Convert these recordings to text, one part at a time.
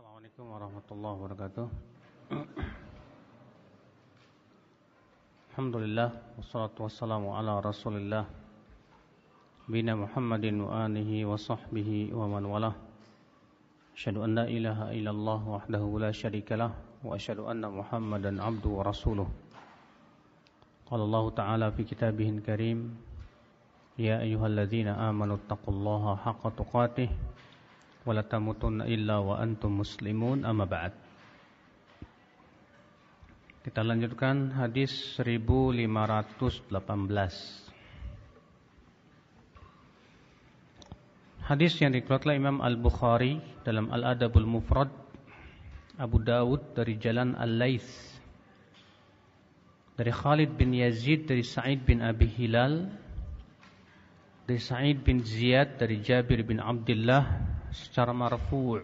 Assalamualaikum warahmatullahi wabarakatuh Alhamdulillah Wassalatu wassalamu ala rasulillah Bina Muhammadin wa alihi wa sahbihi wa man walah Asyadu an la ilaha illallah wahdahu la syarikalah Wa asyadu anna Muhammadan abdu wa rasuluh Qala Allah Ta'ala fi kitabihin karim Ya ayuhalladzina amanu attaqullaha haqqa tuqatih wala illa wa antum muslimun amma ba'd. Kita lanjutkan hadis 1518. Hadis yang dikeluarkan Imam Al-Bukhari dalam Al-Adabul Mufrad Abu Dawud dari jalan Al-Laits dari Khalid bin Yazid dari Sa'id bin Abi Hilal dari Sa'id bin Ziyad dari Jabir bin Abdullah secara marfu'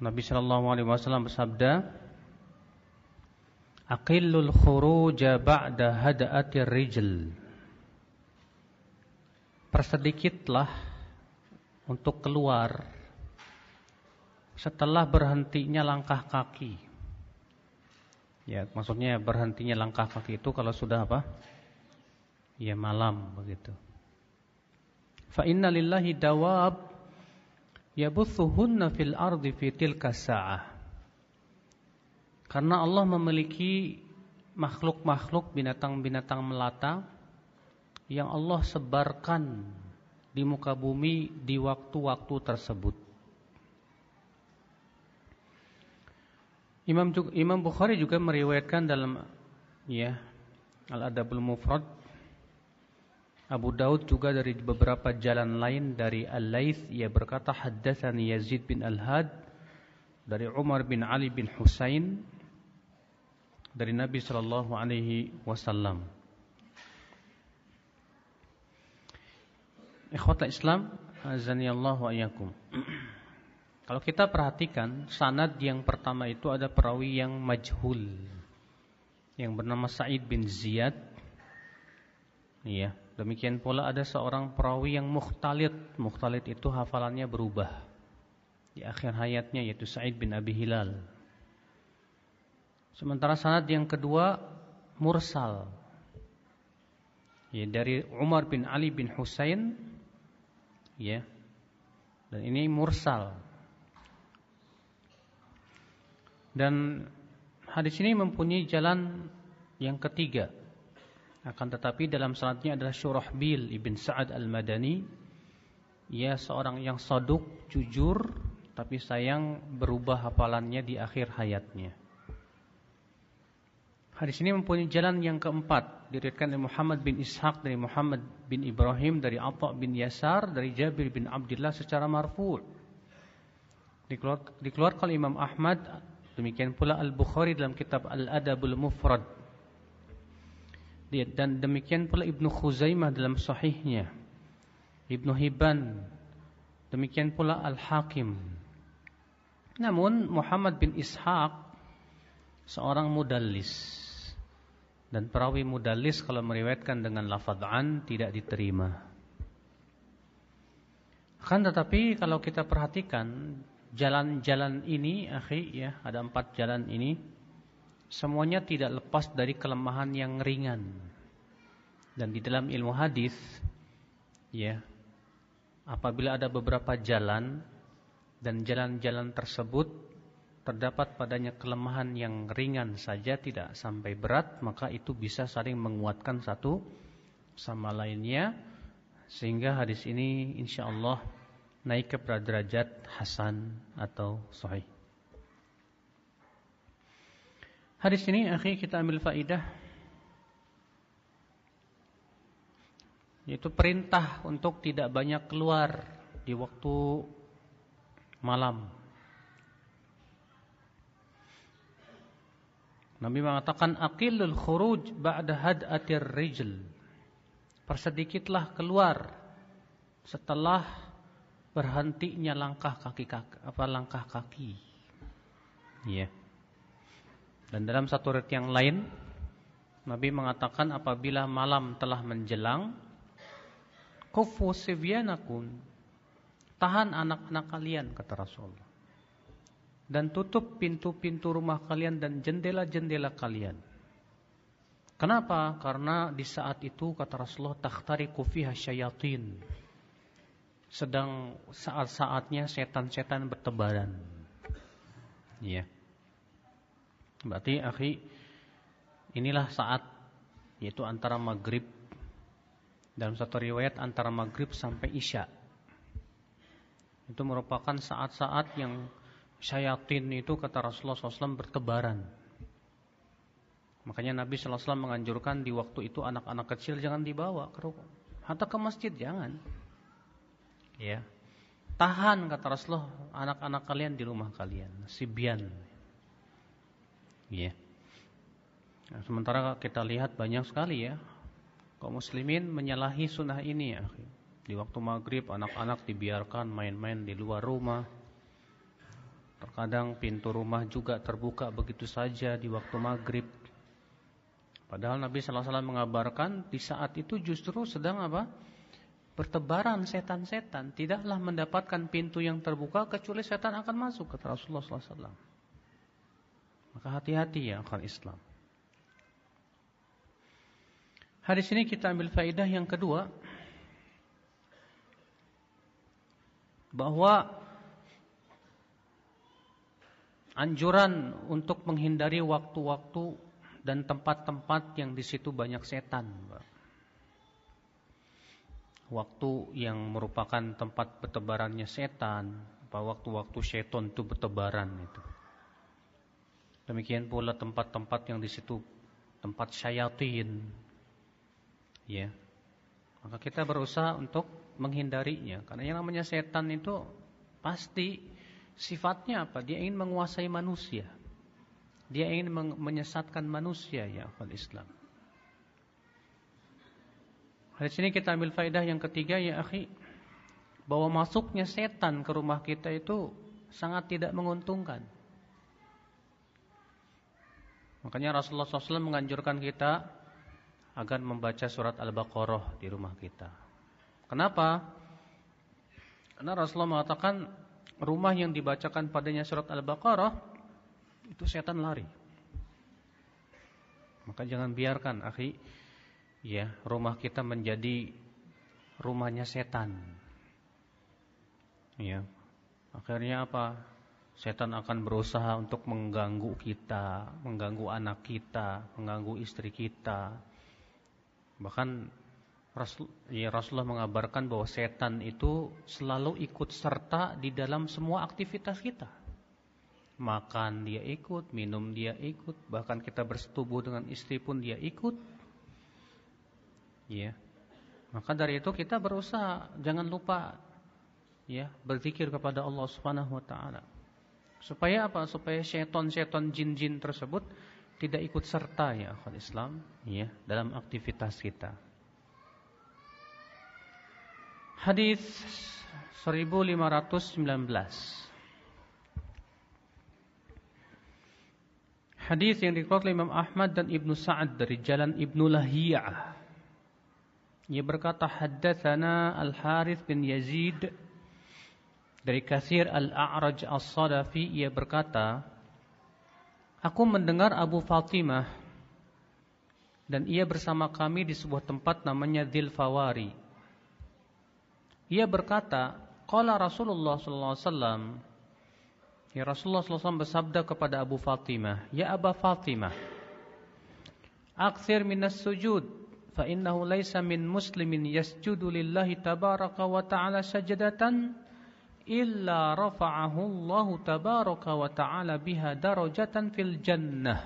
Nabi sallallahu alaihi wasallam bersabda Aqillul khuruja ba'da hada'atir rijl Persedikitlah untuk keluar setelah berhentinya langkah kaki. Ya, maksudnya berhentinya langkah kaki itu kalau sudah apa? Ya malam begitu. Fa inna lillahi dawab yabuthuhunna fil ardi fi tilka sa'ah. Karena Allah memiliki makhluk-makhluk binatang-binatang melata yang Allah sebarkan di muka bumi di waktu-waktu tersebut. Imam Imam Bukhari juga meriwayatkan dalam ya Al-Adabul Mufrad Abu Daud juga dari beberapa jalan lain dari Al-Laits ia berkata haddatsani Yazid bin Al-Had dari Umar bin Ali bin Husain dari Nabi sallallahu alaihi wasallam. Ikhwata Islam, azani Allah wa. Kalau kita perhatikan sanad yang pertama itu ada perawi yang majhul yang bernama Sa'id bin Ziyad. Iya. Demikian pula ada seorang perawi yang mukhtalit. Mukhtalit itu hafalannya berubah. Di akhir hayatnya yaitu Sa'id bin Abi Hilal. Sementara sanad yang kedua mursal. Ya, dari Umar bin Ali bin Husain ya. Dan ini mursal. Dan hadis ini mempunyai jalan yang ketiga akan tetapi dalam sanadnya adalah Syurahbil ibn Sa'ad al-Madani. Ia seorang yang saduk, jujur, tapi sayang berubah hafalannya di akhir hayatnya. Hadis ini mempunyai jalan yang keempat diriwayatkan oleh Muhammad bin Ishaq dari Muhammad bin Ibrahim dari Atha bin Yasar dari Jabir bin Abdullah secara marfu'. Dikeluarkan oleh Imam Ahmad demikian pula Al-Bukhari dalam kitab Al-Adabul Mufrad dan demikian pula Ibnu Khuzaimah dalam sahihnya. Ibnu Hibban. Demikian pula Al-Hakim. Namun Muhammad bin Ishaq seorang mudallis. Dan perawi mudallis kalau meriwayatkan dengan lafadz an tidak diterima. Kan tetapi kalau kita perhatikan jalan-jalan ini akhi ya ada empat jalan ini semuanya tidak lepas dari kelemahan yang ringan. Dan di dalam ilmu hadis ya, apabila ada beberapa jalan dan jalan-jalan tersebut terdapat padanya kelemahan yang ringan saja tidak sampai berat, maka itu bisa saling menguatkan satu sama lainnya sehingga hadis ini insyaallah naik ke derajat hasan atau sahih. Hadis ini akhirnya kita ambil faidah yaitu perintah untuk tidak banyak keluar di waktu malam. Nabi mengatakan aqillul khuruj ba'da had'atir rijl. Persedikitlah keluar setelah berhentinya langkah kaki, kaki apa langkah kaki. Iya. Yeah. Dan dalam satu riwayat yang lain Nabi mengatakan apabila malam telah menjelang kufu sibyanakum Tahan anak-anak kalian kata Rasulullah. Dan tutup pintu-pintu rumah kalian dan jendela-jendela kalian. Kenapa? Karena di saat itu kata Rasulullah takhtariku fiha syayatin. Sedang saat-saatnya setan-setan bertebaran. Iya. Berarti akhi inilah saat yaitu antara maghrib dalam satu riwayat antara maghrib sampai isya. Itu merupakan saat-saat yang syayatin itu kata Rasulullah SAW bertebaran. Makanya Nabi SAW menganjurkan di waktu itu anak-anak kecil jangan dibawa ke rumah. Hatta ke masjid jangan. Ya. Tahan kata Rasulullah anak-anak kalian di rumah kalian. Sibian. Ya. Nah, sementara kita lihat banyak sekali ya kaum muslimin menyalahi sunnah ini ya. Di waktu maghrib anak-anak dibiarkan main-main di luar rumah. Terkadang pintu rumah juga terbuka begitu saja di waktu maghrib. Padahal Nabi Sallallahu Alaihi Wasallam mengabarkan di saat itu justru sedang apa? Bertebaran setan-setan. Tidaklah mendapatkan pintu yang terbuka kecuali setan akan masuk kata Rasulullah Sallallahu Alaihi Wasallam. Maka hati-hati ya akal Islam. Hadis ini kita ambil faedah yang kedua bahwa anjuran untuk menghindari waktu-waktu dan tempat-tempat yang di situ banyak setan. Waktu yang merupakan tempat bertebarannya setan, waktu-waktu setan itu bertebaran itu. Demikian pula tempat-tempat yang di situ tempat syayatin. Ya. Maka kita berusaha untuk menghindarinya karena yang namanya setan itu pasti sifatnya apa? Dia ingin menguasai manusia. Dia ingin menyesatkan manusia ya akal Islam. Di sini kita ambil faedah yang ketiga ya akhi bahwa masuknya setan ke rumah kita itu sangat tidak menguntungkan. Makanya Rasulullah SAW menganjurkan kita agar membaca surat Al-Baqarah di rumah kita. Kenapa? Karena Rasulullah mengatakan rumah yang dibacakan padanya surat Al-Baqarah itu setan lari. Maka jangan biarkan akhi ya, rumah kita menjadi rumahnya setan. Ya. Akhirnya apa? Setan akan berusaha untuk mengganggu kita, mengganggu anak kita, mengganggu istri kita. Bahkan Rasul, ya Rasulullah mengabarkan bahwa setan itu selalu ikut serta di dalam semua aktivitas kita. Makan dia ikut, minum dia ikut, bahkan kita bersetubuh dengan istri pun dia ikut. Ya. Maka dari itu kita berusaha jangan lupa ya berzikir kepada Allah Subhanahu wa taala. Supaya apa? Supaya setan-setan jin-jin tersebut tidak ikut serta ya akhwat Islam ya dalam aktivitas kita. Hadis 1519. Hadis yang dikeluarkan oleh Imam Ahmad dan Ibnu Sa'ad dari jalan Ibnu Lahiyah. Ia berkata haddatsana Al-Harith bin Yazid dari Katsir Al-A'raj As-Sadafi ia berkata Aku mendengar Abu Fatimah dan ia bersama kami di sebuah tempat namanya Dhil Fawari ia berkata, "Qala Rasulullah sallallahu alaihi wasallam" Ya Rasulullah SAW bersabda kepada Abu Fatimah, "Ya Aba Fatimah, akthir minas sujud, fa innahu laysa min muslimin yasjudu lillahi tabaraka wa ta'ala sajadatan illa rafa'ahu Allah tabaraka wa ta'ala biha darajatan fil jannah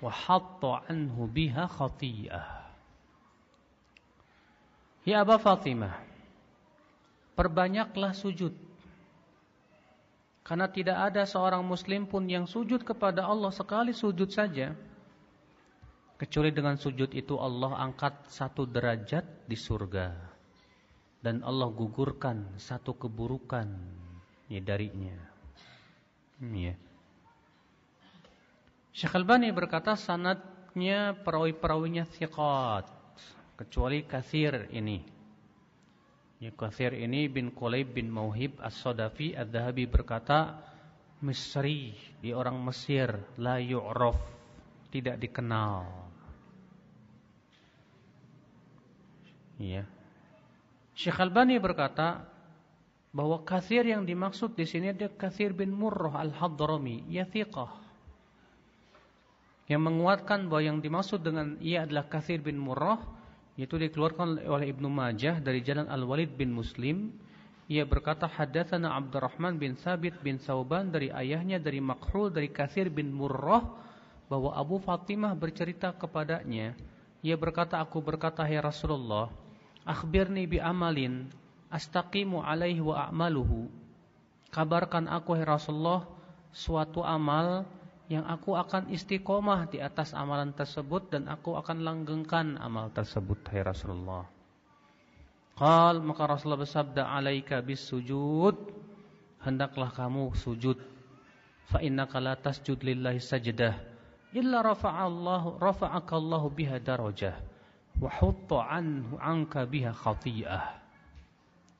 wa hatta anhu biha khati'ah." Ya Aba Fatimah, Perbanyaklah sujud. Karena tidak ada seorang muslim pun yang sujud kepada Allah sekali sujud saja. Kecuali dengan sujud itu Allah angkat satu derajat di surga. Dan Allah gugurkan satu keburukan ya, darinya. Hmm, ya. Syekh Albani berkata sanatnya perawi-perawinya thiqat. Kecuali kasir ini. Ya, Kathir ini bin Qulaib bin Mauhib As-Sadafi Ad-Dahabi berkata, Misri, di orang Mesir, la yu'raf, tidak dikenal. Ya. Syekh Albani berkata bahwa Kathir yang dimaksud di sini adalah Kathir bin Murrah Al-Hadrami, ya thiqah. Yang menguatkan bahwa yang dimaksud dengan ia adalah Kathir bin Murrah yaitu dikeluarkan oleh Ibnu Majah dari jalan Al-Walid bin Muslim ia berkata hadatsana Abdurrahman bin Sabit bin Sauban dari ayahnya dari Makhul dari Kathir bin Murrah bahwa Abu Fatimah bercerita kepadanya ia berkata aku berkata hai Rasulullah akhbirni bi amalin astaqimu alaihi wa a'maluhu. Kabarkan aku hai Rasulullah suatu amal yang aku akan istiqomah di atas amalan tersebut dan aku akan langgengkan amal tersebut hai Rasulullah. Qal maka Rasulullah bersabda alaika bis sujud hendaklah kamu sujud. Fa innaka la tasjud lillahi sajdah illa rafa'allahu rafa'akallahu biha darajah wa hutta anhu anka biha khati'ah.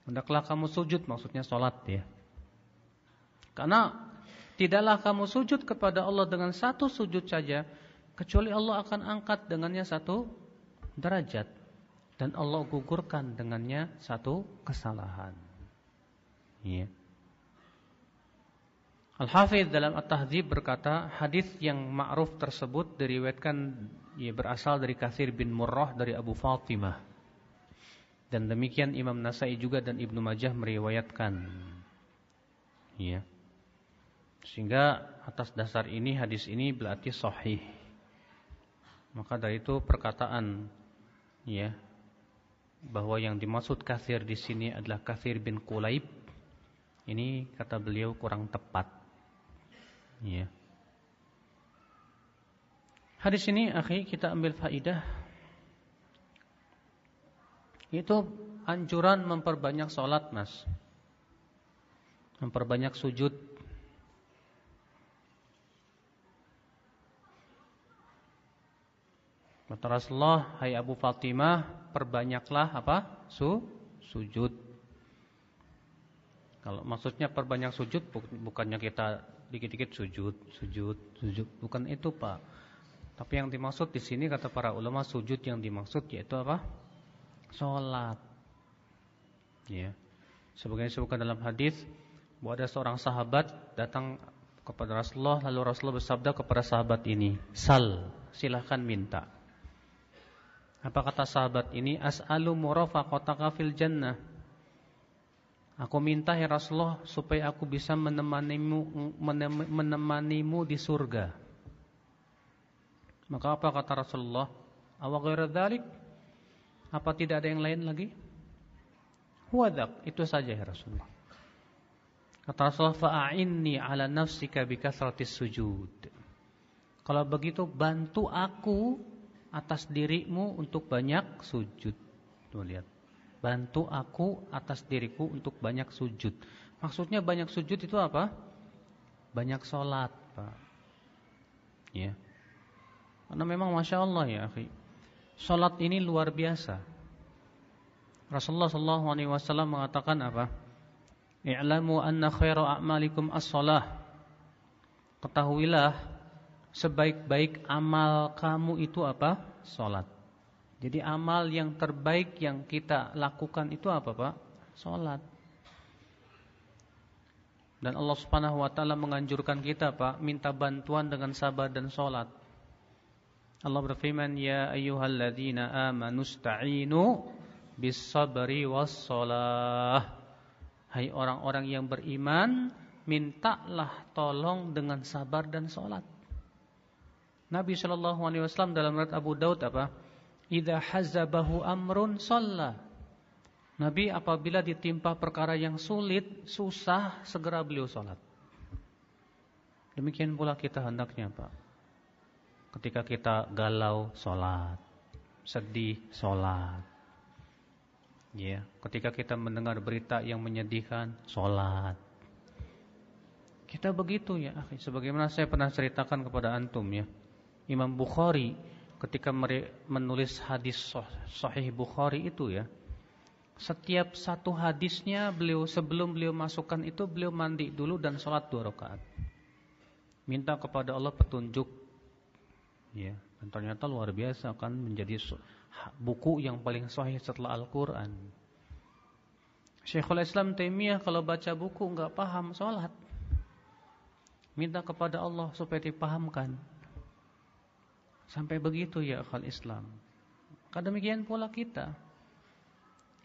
Hendaklah kamu sujud maksudnya salat ya. Karena Tidaklah kamu sujud kepada Allah dengan satu sujud saja kecuali Allah akan angkat dengannya satu derajat dan Allah gugurkan dengannya satu kesalahan. Iya. Al-Hafidh dalam At-Tahdzib berkata, hadis yang ma'ruf tersebut diriwayatkan ya, berasal dari Kathir bin Murrah dari Abu Fatimah. Dan demikian Imam Nasai juga dan Ibnu Majah meriwayatkan. Iya. Sehingga atas dasar ini hadis ini berarti sahih. Maka dari itu perkataan ya bahwa yang dimaksud kafir di sini adalah kafir bin Qulaib ini kata beliau kurang tepat. Ya. Hadis ini akhi kita ambil faidah itu anjuran memperbanyak sholat mas Memperbanyak sujud Kata Rasulullah, hai Abu Fatimah, perbanyaklah apa? Su sujud. Kalau maksudnya perbanyak sujud bukannya kita dikit-dikit sujud, sujud, sujud, bukan itu, Pak. Tapi yang dimaksud di sini kata para ulama sujud yang dimaksud yaitu apa? Salat. Ya. Sebagaimana disebutkan dalam hadis bahwa ada seorang sahabat datang kepada Rasulullah lalu Rasulullah bersabda kepada sahabat ini, "Sal, silahkan minta." Apa kata sahabat ini? As'alu murafaqataka fil jannah. Aku minta ya Rasulullah supaya aku bisa menemanimu menemanimu di surga. Maka apa kata Rasulullah? Awa ghairu dzalik? Apa tidak ada yang lain lagi? Huwadak, itu saja ya Rasulullah. Kata Rasulullah, fa'inni ala nafsika bi sujud. Kalau begitu bantu aku atas dirimu untuk banyak sujud. Tuh lihat. Bantu aku atas diriku untuk banyak sujud. Maksudnya banyak sujud itu apa? Banyak sholat, Pak. Ya. Karena memang Masya Allah ya, akhi. Sholat ini luar biasa. Rasulullah SAW mengatakan apa? I'lamu anna khairu a'malikum as-salah. Ketahuilah sebaik-baik amal kamu itu apa? Salat. Jadi amal yang terbaik yang kita lakukan itu apa, Pak? Salat. Dan Allah Subhanahu wa taala menganjurkan kita, Pak, minta bantuan dengan sabar dan salat. Allah berfirman, "Ya ayyuhalladzina amanu sta'inu bis sabri was salah." Hai orang-orang yang beriman, mintalah tolong dengan sabar dan salat. Nabi Shallallahu Alaihi Wasallam dalam riwayat Abu Daud apa? Ida hazabahu amrun sholla. Nabi apabila ditimpa perkara yang sulit, susah, segera beliau sholat. Demikian pula kita hendaknya Pak. Ketika kita galau, sholat. Sedih, sholat. Ya, ketika kita mendengar berita yang menyedihkan, sholat. Kita begitu ya, sebagaimana saya pernah ceritakan kepada antum ya. Imam Bukhari ketika menulis hadis Sahih Bukhari itu ya, setiap satu hadisnya beliau sebelum beliau masukkan itu beliau mandi dulu dan sholat dua rakaat. Minta kepada Allah petunjuk. Ya, dan ternyata luar biasa kan menjadi buku yang paling sahih setelah Al-Qur'an. Syekhul Islam Taimiyah kalau baca buku enggak paham sholat. Minta kepada Allah supaya dipahamkan. Sampai begitu ya akal Islam. Kademikian pula kita.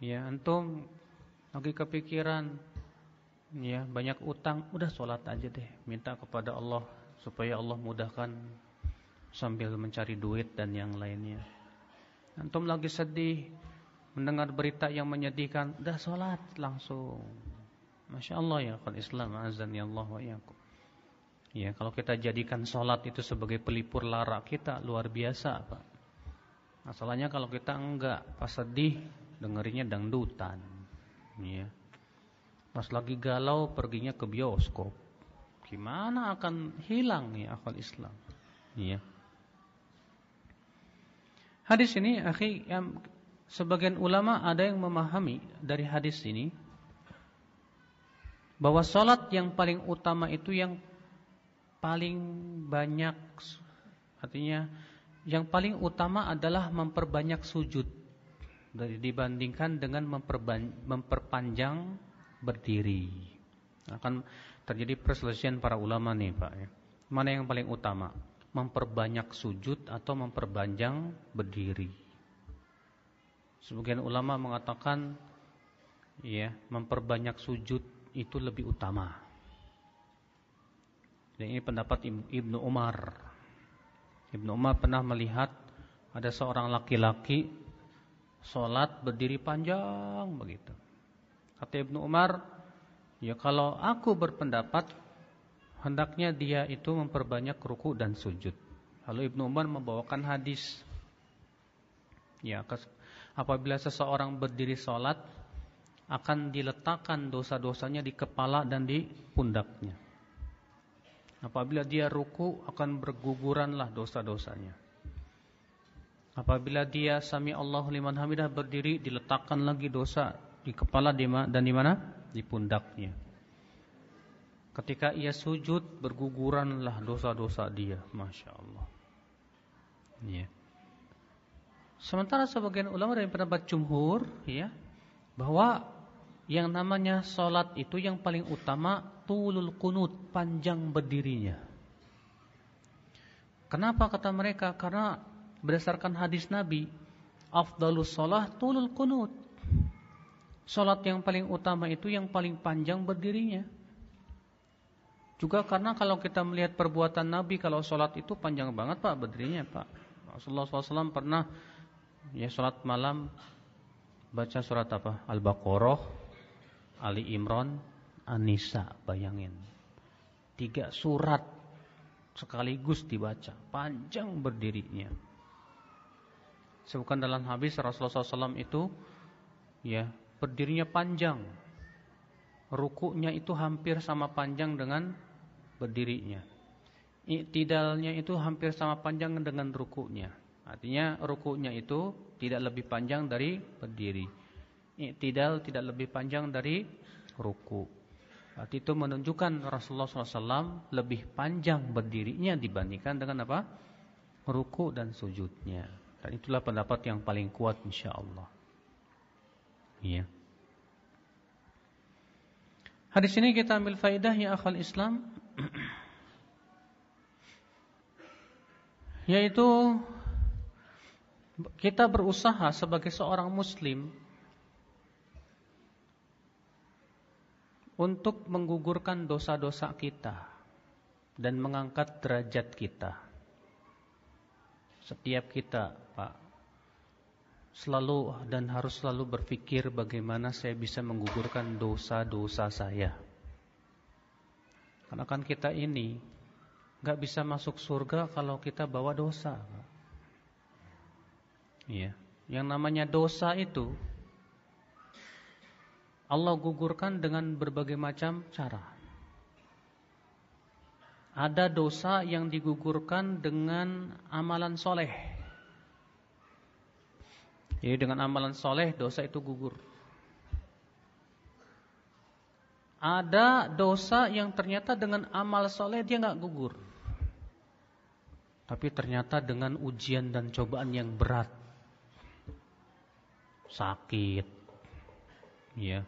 Ya, antum lagi kepikiran ya banyak utang, udah sholat aja deh, minta kepada Allah supaya Allah mudahkan sambil mencari duit dan yang lainnya. Antum lagi sedih mendengar berita yang menyedihkan, udah sholat langsung. Masya Allah ya kan Islam azan ya Allah wa yakum. Ya, kalau kita jadikan sholat itu sebagai pelipur lara kita luar biasa, Pak. Masalahnya kalau kita enggak pas sedih dengerinnya dangdutan. Ya. Pas lagi galau perginya ke bioskop. Gimana akan hilang ya akal Islam? Ya. Hadis ini, akhi, yang sebagian ulama ada yang memahami dari hadis ini bahwa salat yang paling utama itu yang paling banyak artinya yang paling utama adalah memperbanyak sujud dibandingkan dengan memperpanjang berdiri. Akan terjadi perselisihan para ulama nih Pak ya. Mana yang paling utama? Memperbanyak sujud atau memperpanjang berdiri? Sebagian ulama mengatakan ya, memperbanyak sujud itu lebih utama. Dan ini pendapat Ibnu Umar. Ibnu Umar pernah melihat ada seorang laki-laki Sholat berdiri panjang begitu. Kata Ibnu Umar, ya kalau aku berpendapat hendaknya dia itu memperbanyak ruku dan sujud. Lalu Ibnu Umar membawakan hadis. Ya, apabila seseorang berdiri sholat akan diletakkan dosa-dosanya di kepala dan di pundaknya. Apabila dia ruku akan berguguranlah dosa-dosanya. Apabila dia sami Allah liman hamidah berdiri diletakkan lagi dosa di kepala dan di mana? Di pundaknya. Ketika ia sujud berguguranlah dosa-dosa dia, masya Allah. Ya. Sementara sebagian ulama dari pendapat jumhur, ya, bahwa yang namanya solat itu yang paling utama tulul kunut panjang berdirinya. Kenapa kata mereka? Karena berdasarkan hadis Nabi, afdalus sholah tulul kunut. Sholat yang paling utama itu yang paling panjang berdirinya. Juga karena kalau kita melihat perbuatan Nabi kalau sholat itu panjang banget pak berdirinya pak. Rasulullah SAW pernah ya sholat malam baca surat apa? Al-Baqarah, Ali Imran, An-Nisa. Bayangin. Tiga surat sekaligus dibaca. Panjang berdirinya. Sebutkan dalam habis Rasulullah SAW itu ya berdirinya panjang, rukuknya itu hampir sama panjang dengan berdirinya. Iktidalnya itu hampir sama panjang dengan rukuknya. Artinya rukuknya itu tidak lebih panjang dari berdiri. Iktidal tidak lebih panjang dari ruku. Arti itu menunjukkan Rasulullah SAW lebih panjang berdirinya dibandingkan dengan apa? Ruku dan sujudnya. Dan itulah pendapat yang paling kuat insyaallah. Iya. Hadis ini kita ambil faidah ya akal Islam yaitu kita berusaha sebagai seorang muslim untuk menggugurkan dosa-dosa kita dan mengangkat derajat kita. Setiap kita Pak selalu dan harus selalu berpikir bagaimana saya bisa menggugurkan dosa-dosa saya. Karena kan kita ini nggak bisa masuk surga kalau kita bawa dosa. Iya, yang namanya dosa itu Allah gugurkan dengan berbagai macam cara. Ada dosa yang digugurkan dengan amalan soleh. Jadi dengan amalan soleh dosa itu gugur. Ada dosa yang ternyata dengan amal soleh dia nggak gugur. Tapi ternyata dengan ujian dan cobaan yang berat. Sakit. Ya.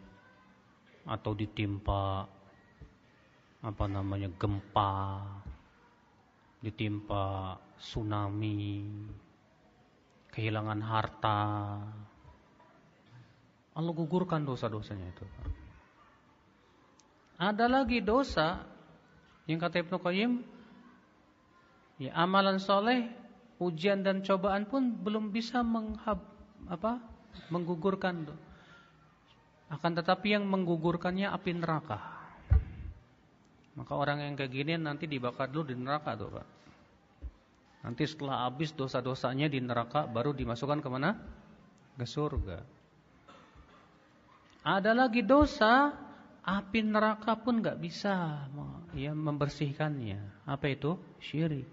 Atau ditimpa apa namanya gempa. Ditimpa tsunami. Kehilangan harta. Allah gugurkan dosa-dosanya itu. Ada lagi dosa yang kata Ibnu Qayyim, ya amalan soleh, ujian dan cobaan pun belum bisa menghab, apa, menggugurkan. Akan tetapi yang menggugurkannya api neraka. Maka orang yang kayak gini nanti dibakar dulu di neraka tuh Pak. Nanti setelah habis dosa-dosanya di neraka baru dimasukkan ke mana? Ke surga. Ada lagi dosa api neraka pun nggak bisa ya membersihkannya. Apa itu? Syirik.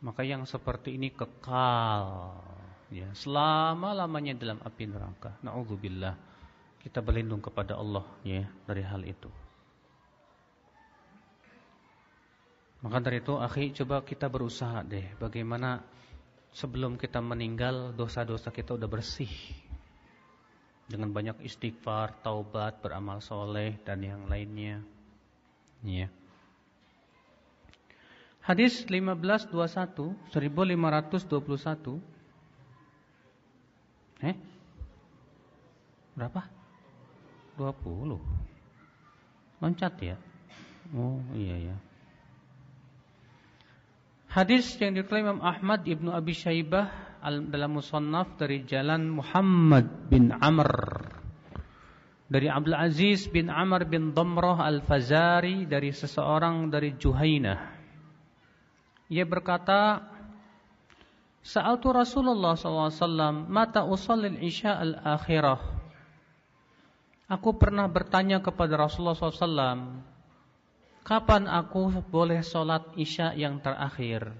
Maka yang seperti ini kekal ya selama-lamanya dalam api neraka. Nauzubillah. Kita berlindung kepada Allah ya dari hal itu. Maka dari itu, akhi, coba kita berusaha deh bagaimana sebelum kita meninggal dosa-dosa kita udah bersih dengan banyak istighfar, taubat, beramal soleh dan yang lainnya. Ya. Hadis 1521 1521 Eh? Berapa? 20 Loncat ya? Oh iya ya Hadis yang diklaim Imam Ahmad Ibnu Abi Syaibah dalam musannaf dari jalan Muhammad bin Amr dari Abdul Aziz bin Amr bin Damrah Al-Fazari dari seseorang dari Juhainah. Ia berkata, Sa'altu Rasulullah SAW, Mata usallil isya al-akhirah. Aku pernah bertanya kepada Rasulullah SAW, Kapan aku boleh sholat isya yang terakhir?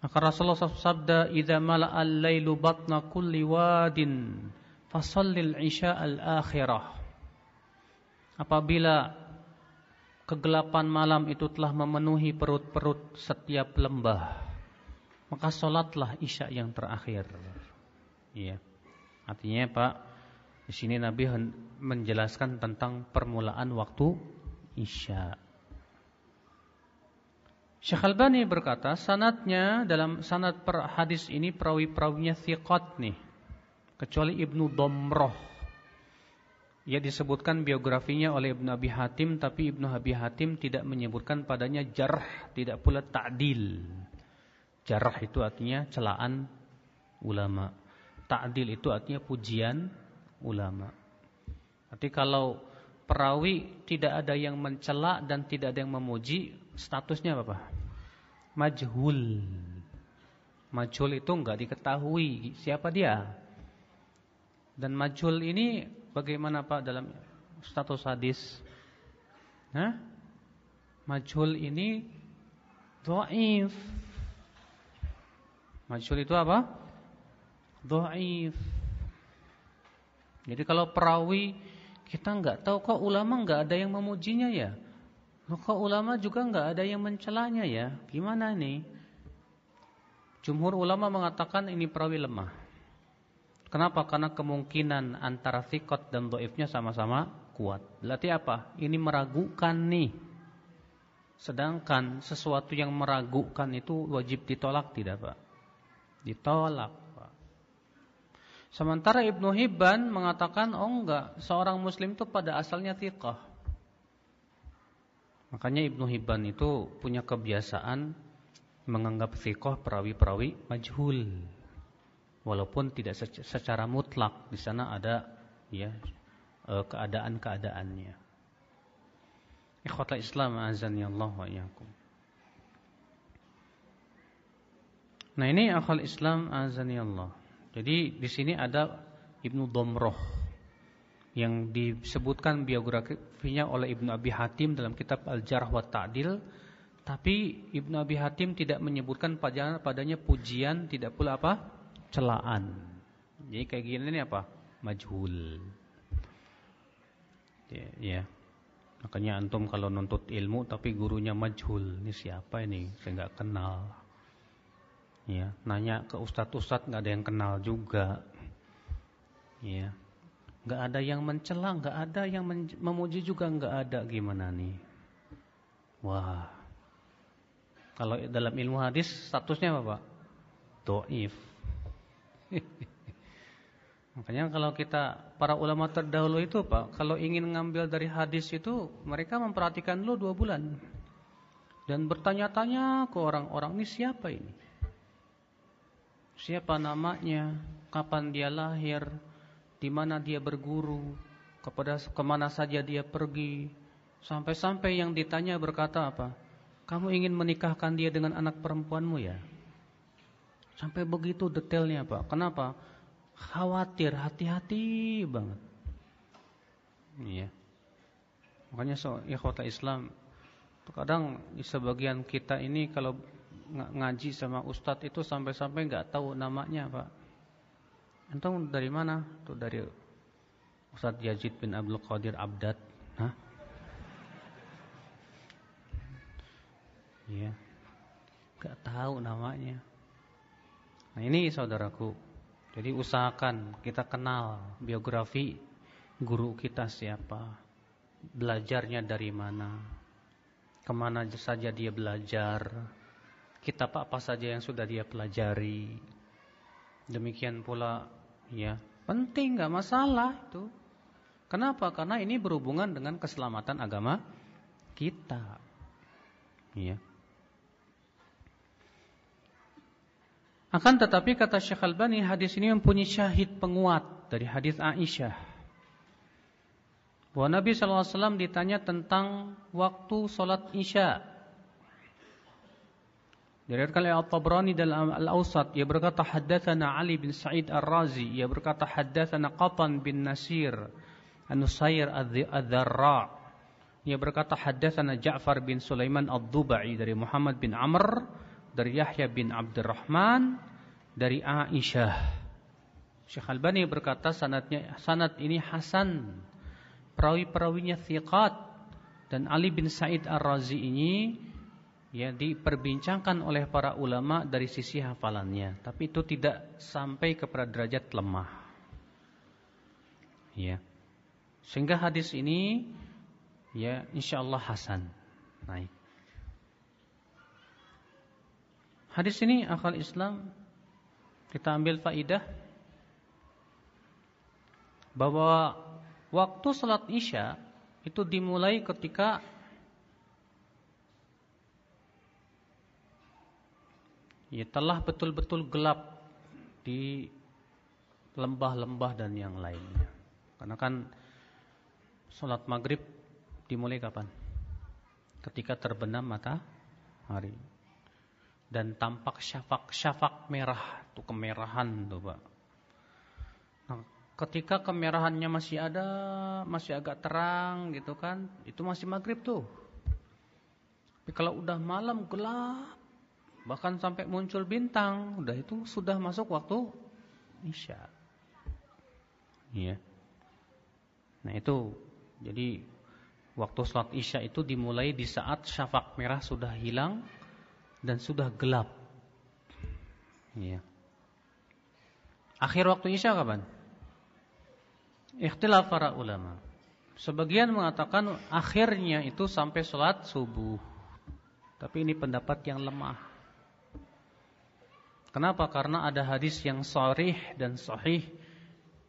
Maka Rasulullah SAW sabda, "Idza mala'al lailu batna kulli wadin, fasallil isya al-akhirah." Apabila kegelapan malam itu telah memenuhi perut-perut setiap lembah, maka solatlah isya yang terakhir. Iya. Artinya Pak, di sini Nabi menjelaskan tentang permulaan waktu isya. Syekh Albani berkata, sanatnya dalam sanat per hadis ini perawi-perawinya thiqat nih. Kecuali Ibnu Domroh. Ia disebutkan biografinya oleh Ibnu Abi Hatim, tapi Ibnu Abi Hatim tidak menyebutkan padanya jarh, tidak pula ta'dil. Jarh itu artinya celaan ulama. Ta'dil itu artinya pujian ulama. Berarti kalau perawi tidak ada yang mencela dan tidak ada yang memuji, statusnya apa? Majhul. Majhul itu enggak diketahui siapa dia. Dan majhul ini bagaimana Pak dalam status hadis? Hah? Majhul ini dhaif. Majhul itu apa? Dhaif. Jadi kalau perawi kita enggak tahu kok ulama enggak ada yang memujinya ya. Maka ulama juga enggak ada yang mencelanya ya. Gimana nih? Jumhur ulama mengatakan ini perawi lemah. Kenapa? Karena kemungkinan antara thiqat dan doifnya sama-sama kuat. Berarti apa? Ini meragukan nih. Sedangkan sesuatu yang meragukan itu wajib ditolak tidak Pak? Ditolak. Sementara Ibnu Hibban mengatakan oh enggak, seorang muslim itu pada asalnya thiqah. Makanya Ibnu Hibban itu punya kebiasaan menganggap fiqh perawi-perawi majhul. Walaupun tidak secara mutlak di sana ada ya e, keadaan-keadaannya. Ikhwatul Islam azani Allah wa iyyakum. Nah ini akhwal Islam azani Allah. Jadi di sini ada Ibnu Domroh yang disebutkan biografinya oleh Ibnu Abi Hatim dalam kitab Al-Jarh wa Ta'dil tapi Ibnu Abi Hatim tidak menyebutkan padanya, pujian tidak pula apa celaan jadi kayak gini ini apa majhul Ya, ya. Makanya antum kalau nuntut ilmu tapi gurunya majhul, ini siapa ini? Saya nggak kenal. Ya, nanya ke ustadz-ustadz nggak ada yang kenal juga. Ya, nggak ada yang mencela, nggak ada yang memuji juga nggak ada. Gimana nih? Wah, kalau dalam ilmu hadis statusnya apa pak? Doif. Makanya kalau kita para ulama terdahulu itu Pak, kalau ingin ngambil dari hadis itu mereka memperhatikan dulu dua bulan dan bertanya-tanya ke orang-orang ini siapa ini, siapa namanya, kapan dia lahir, di mana dia berguru, kepada ke mana saja dia pergi, sampai-sampai yang ditanya berkata apa? Kamu ingin menikahkan dia dengan anak perempuanmu ya? Sampai begitu detailnya Pak. Kenapa? khawatir, hati-hati banget. Iya. Makanya so ikhwata Islam kadang di sebagian kita ini kalau ngaji sama ustadz itu sampai-sampai nggak tahu namanya, Pak. Entah dari mana? Tuh dari Ustadz Yazid bin Abdul Qadir Abdad. Hah? Iya. Gak tahu namanya. Nah ini saudaraku jadi usahakan kita kenal biografi guru kita siapa, belajarnya dari mana, ke mana saja dia belajar, kitab apa saja yang sudah dia pelajari. Demikian pula, ya penting nggak masalah itu. Kenapa? Karena ini berhubungan dengan keselamatan agama kita. Ya. Akan tetapi kata Syekh Al-Bani hadis ini mempunyai syahid penguat dari hadis Aisyah. Bahwa Nabi SAW ditanya tentang waktu solat Isya. Diriwayatkan oleh At-Tabrani dalam Al-Awsat, ia berkata haddatsana Ali bin Sa'id Ar-Razi, ia berkata haddatsana Qatan bin Nasir An-Nusair Ad-Dharra. Ia berkata haddatsana Ja'far bin Sulaiman Ad-Dubai dari Muhammad bin Amr dari Yahya bin Abdurrahman dari Aisyah. Syekh Albani berkata sanatnya sanat ini hasan. Perawi-perawinya thiqat dan Ali bin Said Ar-Razi ini ya diperbincangkan oleh para ulama dari sisi hafalannya, tapi itu tidak sampai kepada derajat lemah. Ya. Sehingga hadis ini ya insyaallah hasan. Naik. Hadis ini akal Islam kita ambil faidah bahwa waktu salat Isya itu dimulai ketika ya telah betul-betul gelap di lembah-lembah dan yang lainnya. Karena kan salat maghrib dimulai kapan? Ketika terbenam matahari dan tampak syafak-syafak merah, tuh kemerahan tuh Pak. Nah, ketika kemerahannya masih ada, masih agak terang gitu kan, itu masih maghrib tuh. Tapi kalau udah malam gelap, bahkan sampai muncul bintang, udah itu sudah masuk waktu isya. Iya. Nah itu, jadi waktu sholat isya itu dimulai di saat syafak merah sudah hilang dan sudah gelap. Ya. Akhir waktu Isya kapan? Ikhtilaf para ulama. Sebagian mengatakan akhirnya itu sampai sholat subuh. Tapi ini pendapat yang lemah. Kenapa? Karena ada hadis yang sahih dan sahih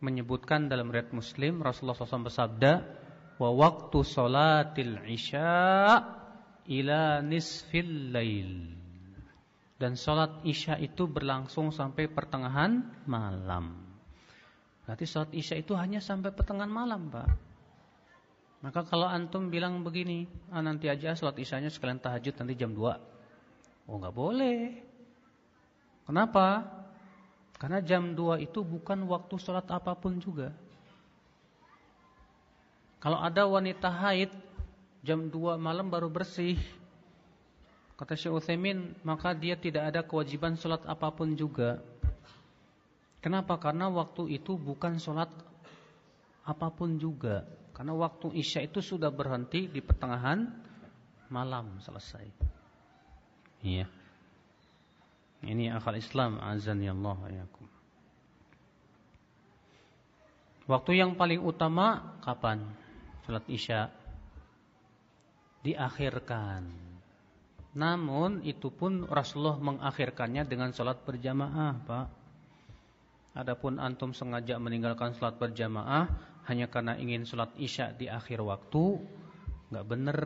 menyebutkan dalam riwayat Muslim Rasulullah SAW bersabda, "Wa waktu sholatil isya ila nisfil lail." dan sholat isya itu berlangsung sampai pertengahan malam. Berarti sholat isya itu hanya sampai pertengahan malam, Pak. Maka kalau antum bilang begini, ah, nanti aja sholat isyanya sekalian tahajud nanti jam 2. Oh nggak boleh. Kenapa? Karena jam 2 itu bukan waktu sholat apa pun juga. Kalau ada wanita haid, jam 2 malam baru bersih, Kata Syekh Utsaimin, maka dia tidak ada kewajiban sholat apa pun juga. Kenapa? Karena waktu itu bukan sholat apa pun juga. Karena waktu Isya itu sudah berhenti di pertengahan malam selesai. Iya. Ini akal Islam azan ya Allah ayakum. Waktu yang paling utama kapan? Salat Isya diakhirkan. Namun itu pun Rasulullah mengakhirkannya dengan salat berjamaah, Pak. Adapun antum sengaja meninggalkan salat berjamaah hanya karena ingin salat Isya di akhir waktu, nggak benar.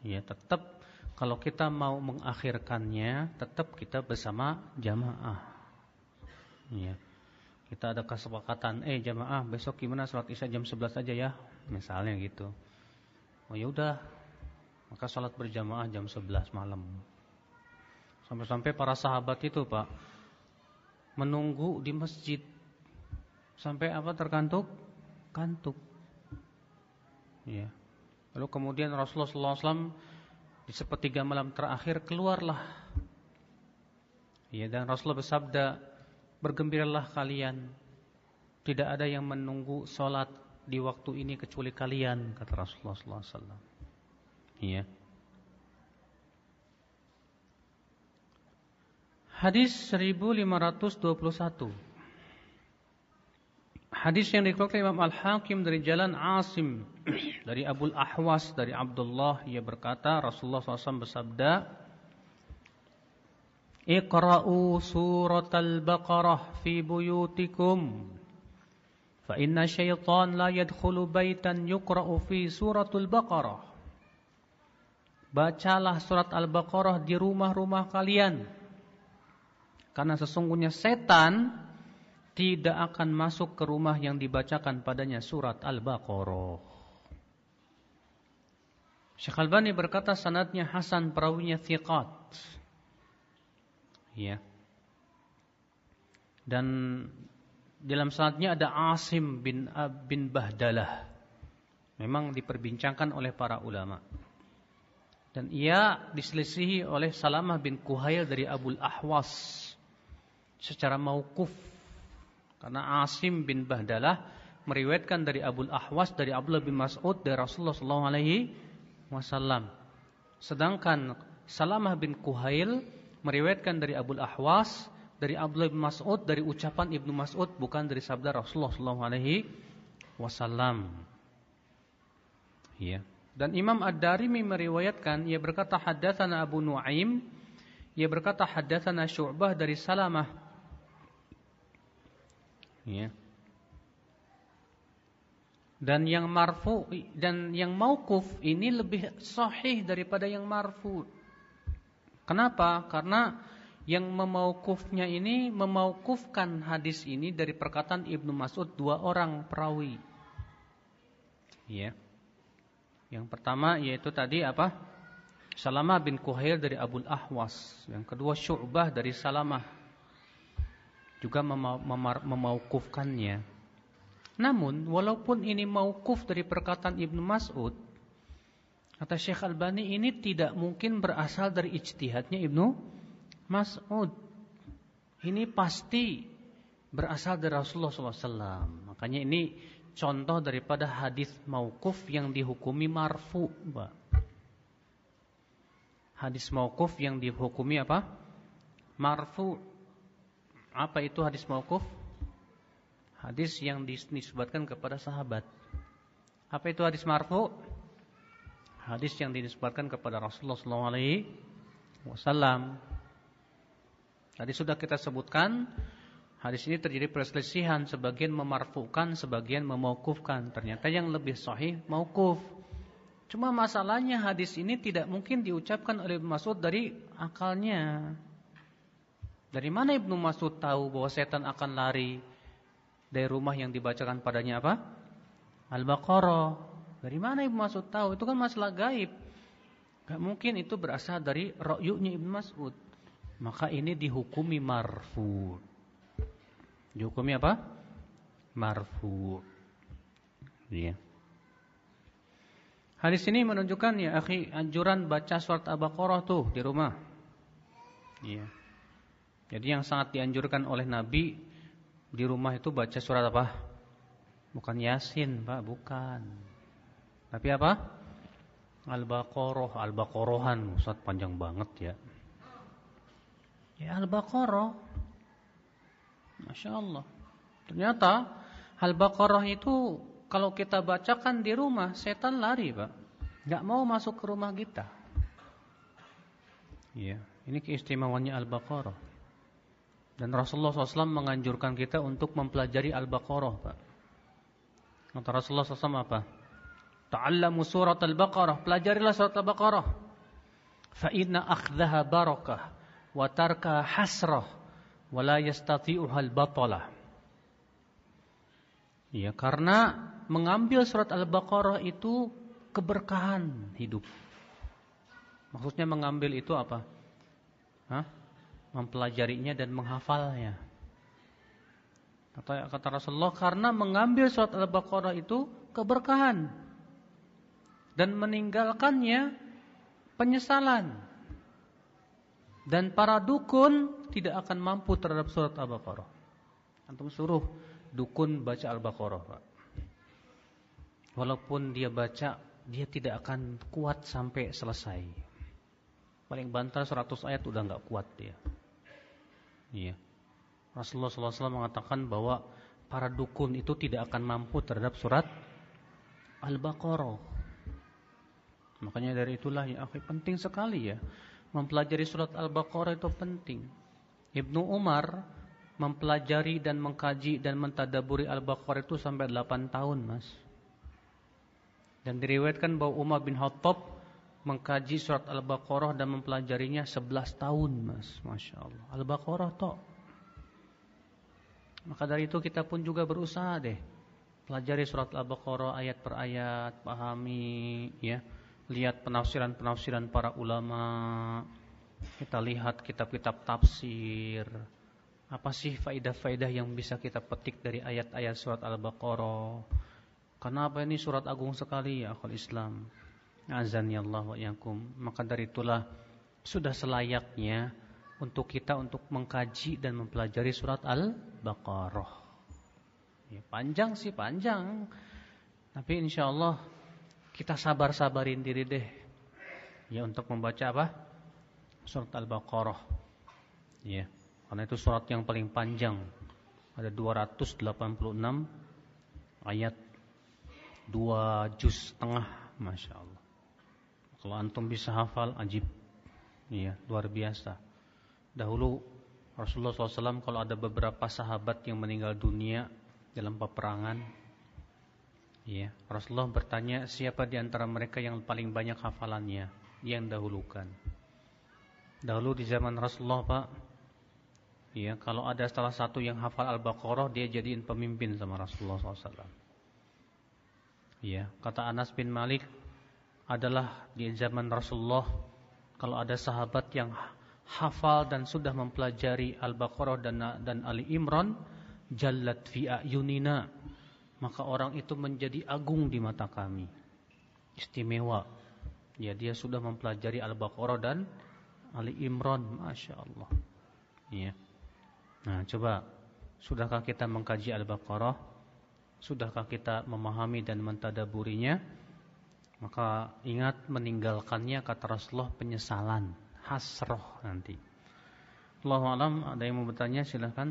Ya, tetap kalau kita mau mengakhirkannya, tetap kita bersama jamaah. Ya. Kita ada kesepakatan, eh jamaah besok gimana salat Isya jam 11 aja ya, misalnya gitu. Oh ya udah, maka salat berjamaah jam 11 malam. Sampai-sampai para sahabat itu, Pak, menunggu di masjid sampai apa terkantuk? Kantuk. Ya. Lalu kemudian Rasulullah SAW di sepertiga malam terakhir keluarlah. Ya, dan Rasulullah bersabda, bergembiralah kalian. Tidak ada yang menunggu sholat di waktu ini kecuali kalian, kata Rasulullah SAW. Iya. Hadis 1521. Hadis yang dikeluarkan Imam Al-Hakim dari jalan Asim dari Abu Ahwas dari Abdullah. Ia berkata Rasulullah SAW bersabda Iqra'u surat al-Baqarah fi buyutikum fa inna syaitan la yadkhulu baitan yuqra'u fi suratul Baqarah. Bacalah surat Al-Baqarah di rumah-rumah kalian. Karena sesungguhnya setan tidak akan masuk ke rumah yang dibacakan padanya surat Al-Baqarah. Syekh Albani berkata sanadnya Hasan perawinya thiqat. Ya. Dan dalam sanadnya ada Asim bin bin Bahdalah. Memang diperbincangkan oleh para ulama. Dan ia diselisihi oleh Salamah bin Kuhail dari Abul Ahwas secara maukuf. Karena Asim bin Bahdalah meriwayatkan dari Abul Ahwas dari Abdullah bin Mas'ud dari Rasulullah sallallahu alaihi wasallam. Sedangkan Salamah bin Kuhail meriwayatkan dari Abu Ahwas dari Abdullah bin Mas'ud dari ucapan Ibnu Mas'ud bukan dari sabda Rasulullah sallallahu alaihi wasallam. Ya. Dan Imam Ad-Darimi meriwayatkan ia berkata haddatsana Abu Nuaim ia berkata haddatsana Syu'bah dari Salamah. Ya. Dan yang marfu dan yang maukuf ini lebih sahih daripada yang marfu. Kenapa? Karena yang memaukufnya ini memaukufkan hadis ini dari perkataan Ibnu Mas'ud dua orang perawi. Ya. Yang pertama yaitu tadi apa? Salamah bin Kuhail dari Abul Ahwas. Yang kedua Syu'bah dari Salamah. Juga memaukufkannya. Namun walaupun ini maukuf dari perkataan Ibnu Mas'ud, kata Syekh Albani ini tidak mungkin berasal dari ijtihadnya Ibnu Mas'ud. Ini pasti berasal dari Rasulullah SAW. Makanya ini contoh daripada hadis maukuf yang dihukumi marfu, Mbak. Hadis maukuf yang dihukumi apa? Marfu. Apa itu hadis maukuf? Hadis yang dinisbatkan kepada sahabat. Apa itu hadis marfu? Hadis yang dinisbatkan kepada Rasulullah SAW. Tadi sudah kita sebutkan hadis ini terjadi perselisihan, sebagian memarfukan, sebagian memaukufkan. Ternyata yang lebih sahih maukuf. Cuma masalahnya hadis ini tidak mungkin diucapkan oleh Mas'ud dari akalnya. Dari mana Ibnu Mas'ud tahu bahwa setan akan lari dari rumah yang dibacakan padanya apa? Al-Baqarah. Dari mana Ibnu Mas'ud tahu? Itu kan masalah gaib. Gak mungkin itu berasal dari ro'yuknya Ibnu Mas'ud. Maka ini dihukumi marfu. Dihukumi apa? Marfu. Iya. Hadis ini menunjukkan ya akhi anjuran baca surat Al-Baqarah tuh di rumah. Iya. Jadi yang sangat dianjurkan oleh Nabi di rumah itu baca surat apa? Bukan Yasin, Pak, bukan. Tapi apa? Al-Baqarah, Al-Baqarahan, Ustaz panjang banget ya. Ya Al-Baqarah. Masya Allah. Ternyata Al-Baqarah itu kalau kita bacakan di rumah, setan lari Pak. Gak mau masuk ke rumah kita. Ya, ini keistimewaannya Al-Baqarah. Dan Rasulullah SAW menganjurkan kita untuk mempelajari Al-Baqarah Pak. Kata Rasulullah SAW apa? Ta'allamu surat Al-Baqarah. Pelajarilah surat Al-Baqarah. Fa inna akhdaha barakah wa tarka hasrah wa la yastati'uha al-batalah. Ya, karena mengambil surat Al-Baqarah itu keberkahan hidup. Maksudnya mengambil itu apa? Hah? Mempelajarinya dan menghafalnya. Kata, kata Rasulullah karena mengambil surat Al-Baqarah itu keberkahan dan meninggalkannya penyesalan. Dan para dukun tidak akan mampu terhadap surat Al-Baqarah. Antum suruh dukun baca Al-Baqarah, Pak. Walaupun dia baca, dia tidak akan kuat sampai selesai. Paling bantal 100 ayat udah nggak kuat dia. Iya. Rasulullah SAW mengatakan bahwa para dukun itu tidak akan mampu terhadap surat Al-Baqarah. Makanya dari itulah ya akhi penting sekali ya mempelajari surat Al-Baqarah itu penting. Ibnu Umar mempelajari dan mengkaji dan mentadaburi Al-Baqarah itu sampai 8 tahun, Mas. Dan diriwayatkan bahwa Umar bin Khattab mengkaji surat Al-Baqarah dan mempelajarinya 11 tahun, Mas. Masya Allah. Al-Baqarah toh. Maka dari itu kita pun juga berusaha deh. Pelajari surat Al-Baqarah ayat per ayat, pahami ya lihat penafsiran-penafsiran para ulama, kita lihat kitab-kitab tafsir. Apa sih faidah-faidah yang bisa kita petik dari ayat-ayat surat Al-Baqarah? Kenapa ini surat agung sekali ya akal Islam? Azan ya Allah wa yakum. Maka dari itulah sudah selayaknya untuk kita untuk mengkaji dan mempelajari surat Al-Baqarah. Ya, panjang sih panjang. Tapi insya Allah kita sabar-sabarin diri deh ya untuk membaca apa? Surat Al-Baqarah. Ya, karena itu surat yang paling panjang. Ada 286 ayat 2 juz setengah, Masya Allah. Kalau antum bisa hafal, ajib. Iya, luar biasa. Dahulu Rasulullah SAW kalau ada beberapa sahabat yang meninggal dunia dalam peperangan, Ya, Rasulullah bertanya siapa di antara mereka yang paling banyak hafalannya, yang dahulukan. Dahulu di zaman Rasulullah, Pak, ya, kalau ada salah satu yang hafal Al-Baqarah, dia jadiin pemimpin sama Rasulullah SAW. Ya, kata Anas bin Malik adalah di zaman Rasulullah kalau ada sahabat yang hafal dan sudah mempelajari Al-Baqarah dan dan Ali Imran, jallat fi ayunina maka orang itu menjadi agung di mata kami. Istimewa. Ya, dia sudah mempelajari Al-Baqarah dan Ali Imran, Masya Allah. Ya. Nah, coba, sudahkah kita mengkaji Al-Baqarah? Sudahkah kita memahami dan mentadaburinya? Maka ingat meninggalkannya kata Rasulullah penyesalan, hasroh nanti. Allah alam, ada yang mau bertanya silahkan.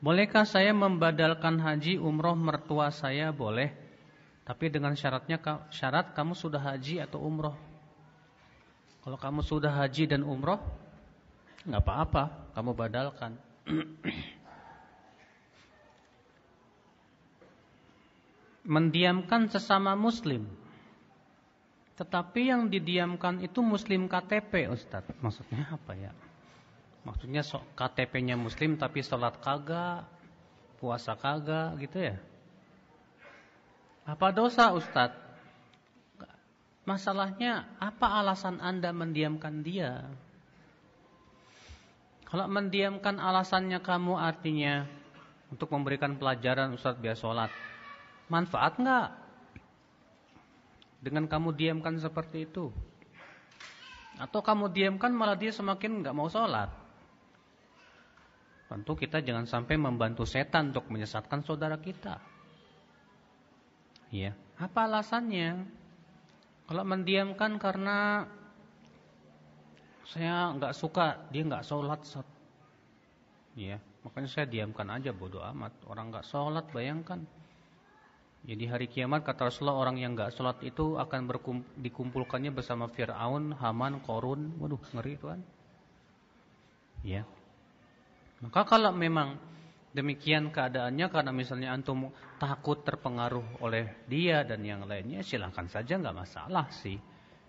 Bolehkah saya membadalkan haji umroh mertua saya? Boleh. Tapi dengan syaratnya syarat kamu sudah haji atau umroh. Kalau kamu sudah haji dan umroh, nggak apa-apa, kamu badalkan. Mendiamkan sesama muslim. Tetapi yang didiamkan itu muslim KTP, Ustaz. Maksudnya apa ya? Maksudnya KTP-nya muslim tapi sholat kagak, puasa kagak gitu ya. Apa dosa Ustadz? Masalahnya apa alasan anda mendiamkan dia? Kalau mendiamkan alasannya kamu artinya untuk memberikan pelajaran Ustadz biar sholat. Manfaat nggak? Dengan kamu diamkan seperti itu. Atau kamu diamkan malah dia semakin nggak mau sholat. Tentu kita jangan sampai membantu setan untuk menyesatkan saudara kita. Ya, apa alasannya? Kalau mendiamkan karena saya nggak suka dia nggak sholat, ya makanya saya diamkan aja bodoh amat. Orang nggak sholat, bayangkan. Jadi hari kiamat kata Rasulullah orang yang nggak sholat itu akan dikumpulkannya bersama Fir'aun, Haman, Korun. Waduh ngeri itu kan. Ya, maka kalau memang demikian keadaannya karena misalnya antum takut terpengaruh oleh dia dan yang lainnya silahkan saja nggak masalah sih.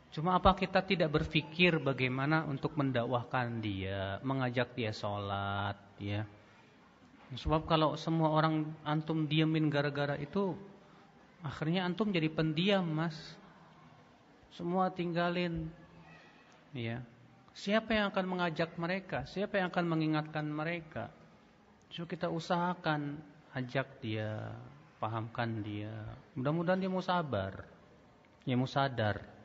Cuma apa kita tidak berpikir bagaimana untuk mendakwahkan dia, mengajak dia sholat, ya. Sebab kalau semua orang antum diamin gara-gara itu, akhirnya antum jadi pendiam, mas. Semua tinggalin, ya. Siapa yang akan mengajak mereka? Siapa yang akan mengingatkan mereka? So kita usahakan ajak dia, pahamkan dia. Mudah-mudahan dia mau sabar. Dia mau sadar.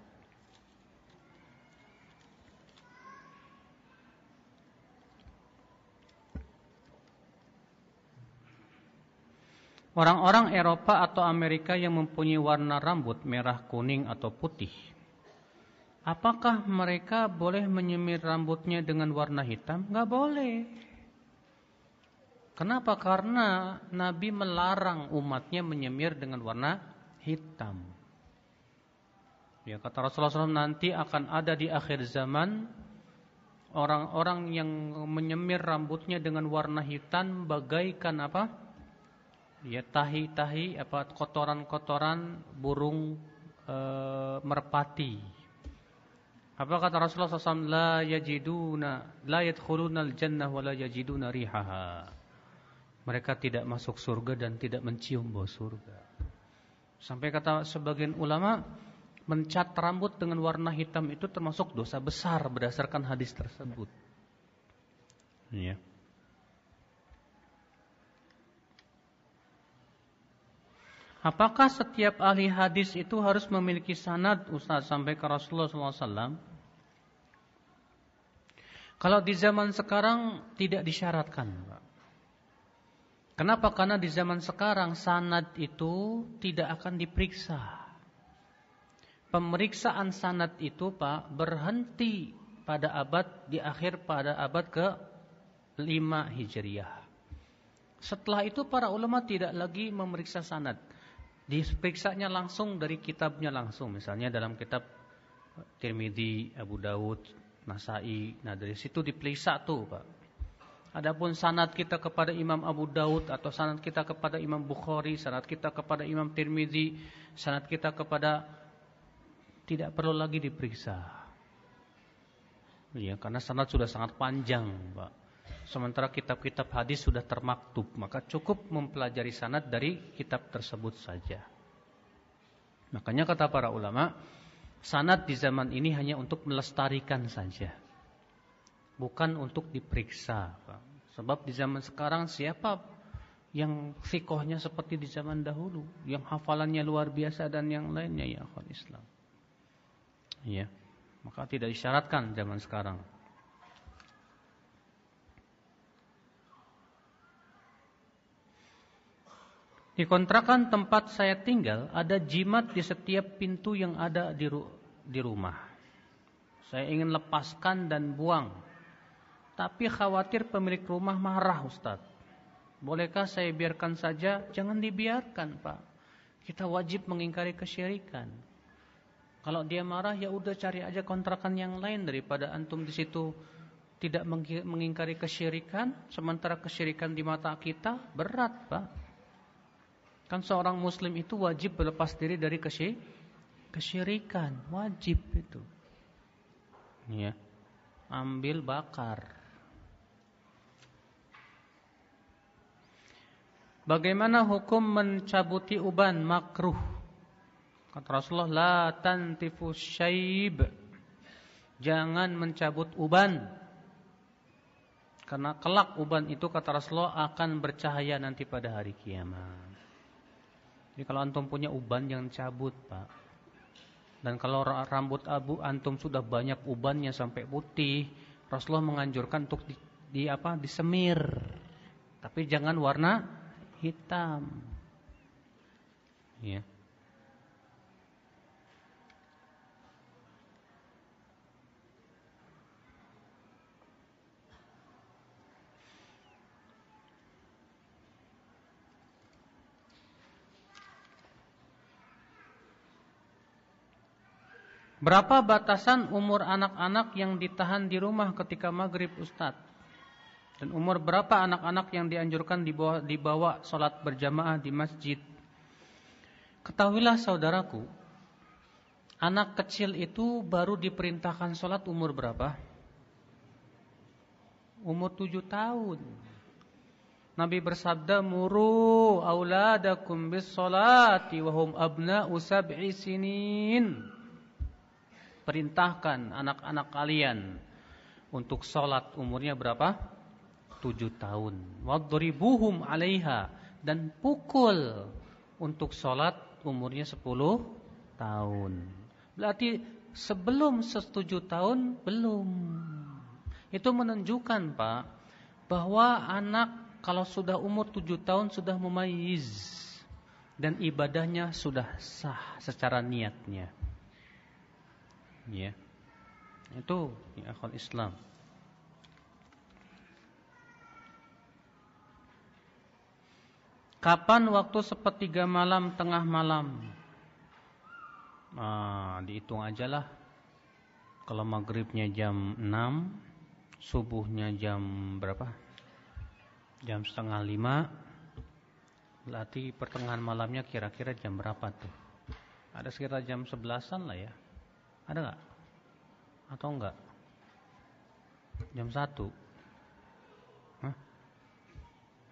Orang-orang Eropa atau Amerika yang mempunyai warna rambut merah, kuning atau putih Apakah mereka boleh menyemir rambutnya dengan warna hitam? Gak boleh. Kenapa? Karena Nabi melarang umatnya menyemir dengan warna hitam. Ya kata Rasulullah SAW nanti akan ada di akhir zaman orang-orang yang menyemir rambutnya dengan warna hitam bagaikan apa? Ya tahi-tahi apa kotoran-kotoran burung e, merpati. Apa kata Rasulullah SAW? La yajiduna, la yadkhuluna al-jannah wa la yajiduna rihaha. Mereka tidak masuk surga dan tidak mencium bau surga. Sampai kata sebagian ulama, mencat rambut dengan warna hitam itu termasuk dosa besar berdasarkan hadis tersebut. Ya. Apakah setiap ahli hadis itu harus memiliki sanad Ustaz sampai ke Rasulullah SAW? Kalau di zaman sekarang tidak disyaratkan. Kenapa? Karena di zaman sekarang sanad itu tidak akan diperiksa. Pemeriksaan sanad itu Pak berhenti pada abad di akhir pada abad ke 5 Hijriah. Setelah itu para ulama tidak lagi memeriksa sanad diperiksanya langsung dari kitabnya langsung misalnya dalam kitab Tirmidzi, Abu Dawud, Nasai. Nah, dari situ diperiksa tuh, Pak. Adapun sanad kita kepada Imam Abu Dawud atau sanad kita kepada Imam Bukhari, sanad kita kepada Imam Tirmidzi, sanad kita kepada tidak perlu lagi diperiksa. Ya, karena sanad sudah sangat panjang, Pak. Sementara kitab-kitab hadis sudah termaktub, maka cukup mempelajari sanad dari kitab tersebut saja. Makanya kata para ulama, sanad di zaman ini hanya untuk melestarikan saja. Bukan untuk diperiksa. Sebab di zaman sekarang siapa yang fikohnya seperti di zaman dahulu. Yang hafalannya luar biasa dan yang lainnya ya akhwan Islam. Ya. Maka tidak disyaratkan zaman sekarang. Di kontrakan tempat saya tinggal ada jimat di setiap pintu yang ada di, ru di rumah. Saya ingin lepaskan dan buang. Tapi khawatir pemilik rumah marah Ustaz. Bolehkah saya biarkan saja? Jangan dibiarkan Pak. Kita wajib mengingkari kesyirikan. Kalau dia marah ya udah cari aja kontrakan yang lain daripada antum di situ tidak mengingkari kesyirikan sementara kesyirikan di mata kita berat Pak. Kan seorang muslim itu wajib berlepas diri dari kesyirikan, wajib itu. Ya. Ambil bakar. Bagaimana hukum mencabuti uban makruh? Kata Rasulullah, la tantifu syaib. Jangan mencabut uban. Karena kelak uban itu kata Rasulullah akan bercahaya nanti pada hari kiamat. Jadi kalau antum punya uban jangan cabut, Pak. Dan kalau rambut abu antum sudah banyak ubannya sampai putih, Rasulullah menganjurkan untuk di, di apa? disemir. Tapi jangan warna hitam. Ya. Berapa batasan umur anak-anak yang ditahan di rumah ketika maghrib Ustadz? Dan umur berapa anak-anak yang dianjurkan dibawa, dibawa sholat berjamaah di masjid? Ketahuilah saudaraku, anak kecil itu baru diperintahkan sholat umur berapa? Umur tujuh tahun. Nabi bersabda, Muru auladakum bis sholati wahum abna usab'i sinin perintahkan anak-anak kalian untuk sholat umurnya berapa? Tujuh tahun. Wadribuhum alaiha dan pukul untuk sholat umurnya sepuluh tahun. Berarti sebelum setuju tahun belum. Itu menunjukkan Pak bahwa anak kalau sudah umur tujuh tahun sudah memayiz dan ibadahnya sudah sah secara niatnya. Ya. Itu ya akhwat Islam. Kapan waktu sepertiga malam, tengah malam? Ah, dihitung aja lah. Kalau maghribnya jam 6, subuhnya jam berapa? Jam setengah lima. Berarti pertengahan malamnya kira-kira jam berapa tuh? Ada sekitar jam sebelasan lah ya. Ada nggak? Atau enggak? Jam satu. Hah?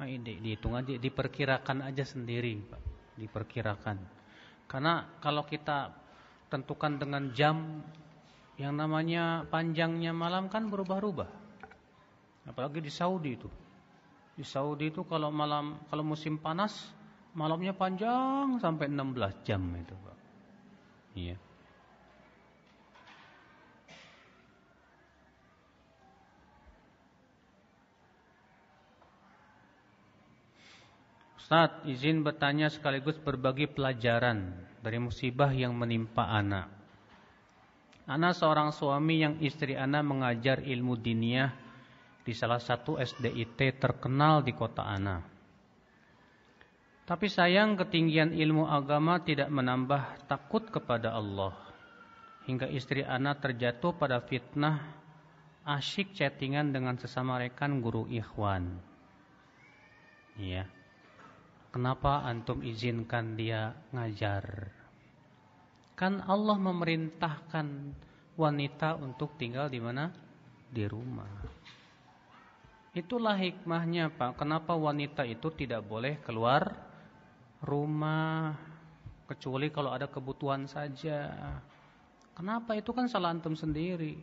Nah, ini dihitung aja, diperkirakan aja sendiri, Pak. Diperkirakan. Karena kalau kita tentukan dengan jam yang namanya panjangnya malam kan berubah-ubah. Apalagi di Saudi itu. Di Saudi itu kalau malam kalau musim panas malamnya panjang sampai 16 jam itu, Pak. Iya. Ustaz, izin bertanya sekaligus berbagi pelajaran dari musibah yang menimpa anak. Anak seorang suami yang istri anak mengajar ilmu diniyah di salah satu SDIT terkenal di kota anak. Tapi sayang ketinggian ilmu agama tidak menambah takut kepada Allah. Hingga istri anak terjatuh pada fitnah asyik chattingan dengan sesama rekan guru ikhwan. Iya. Kenapa antum izinkan dia ngajar? Kan Allah memerintahkan wanita untuk tinggal di mana? Di rumah. Itulah hikmahnya Pak. Kenapa wanita itu tidak boleh keluar rumah kecuali kalau ada kebutuhan saja. Kenapa itu kan salah antum sendiri.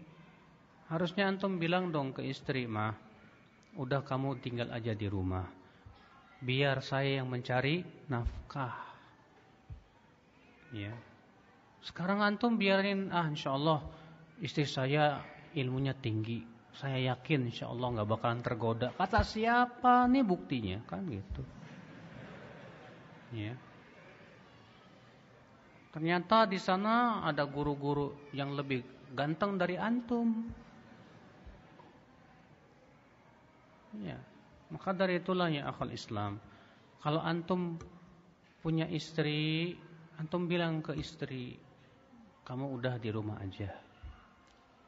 Harusnya antum bilang dong ke istri, "Mah, udah kamu tinggal aja di rumah." Biar saya yang mencari nafkah. Ya. Sekarang antum biarin ah insyaallah istri saya ilmunya tinggi. Saya yakin insyaallah nggak bakalan tergoda. Kata siapa nih buktinya kan gitu. Ya. Ternyata di sana ada guru-guru yang lebih ganteng dari antum. Ya. Maka dari itulah ya akal Islam. Kalau antum punya istri, antum bilang ke istri, kamu udah di rumah aja.